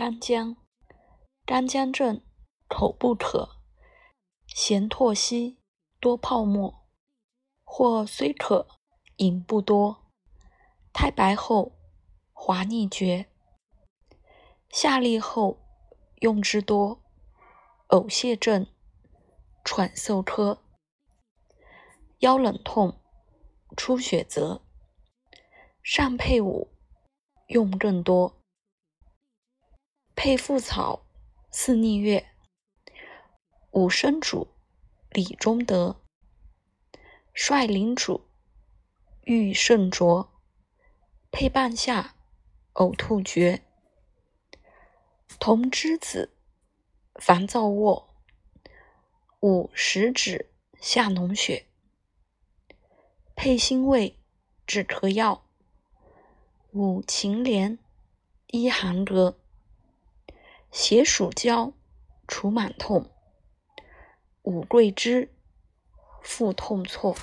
干姜，干姜症，口不渴，咸唾稀，多泡沫，或虽渴，饮不多。太白后，滑腻绝。下痢后，用之多。呕泻症，喘嗽科。腰冷痛，出血则，上配伍，用更多。配附草，四逆月，五生主，李中德。率领主，欲甚浊。配半夏，呕吐绝。同之子，烦躁卧。五食指，下脓血。配辛味，止咳药。五芩连，一寒格。解暑胶，除螨痛；五桂枝，腹痛错。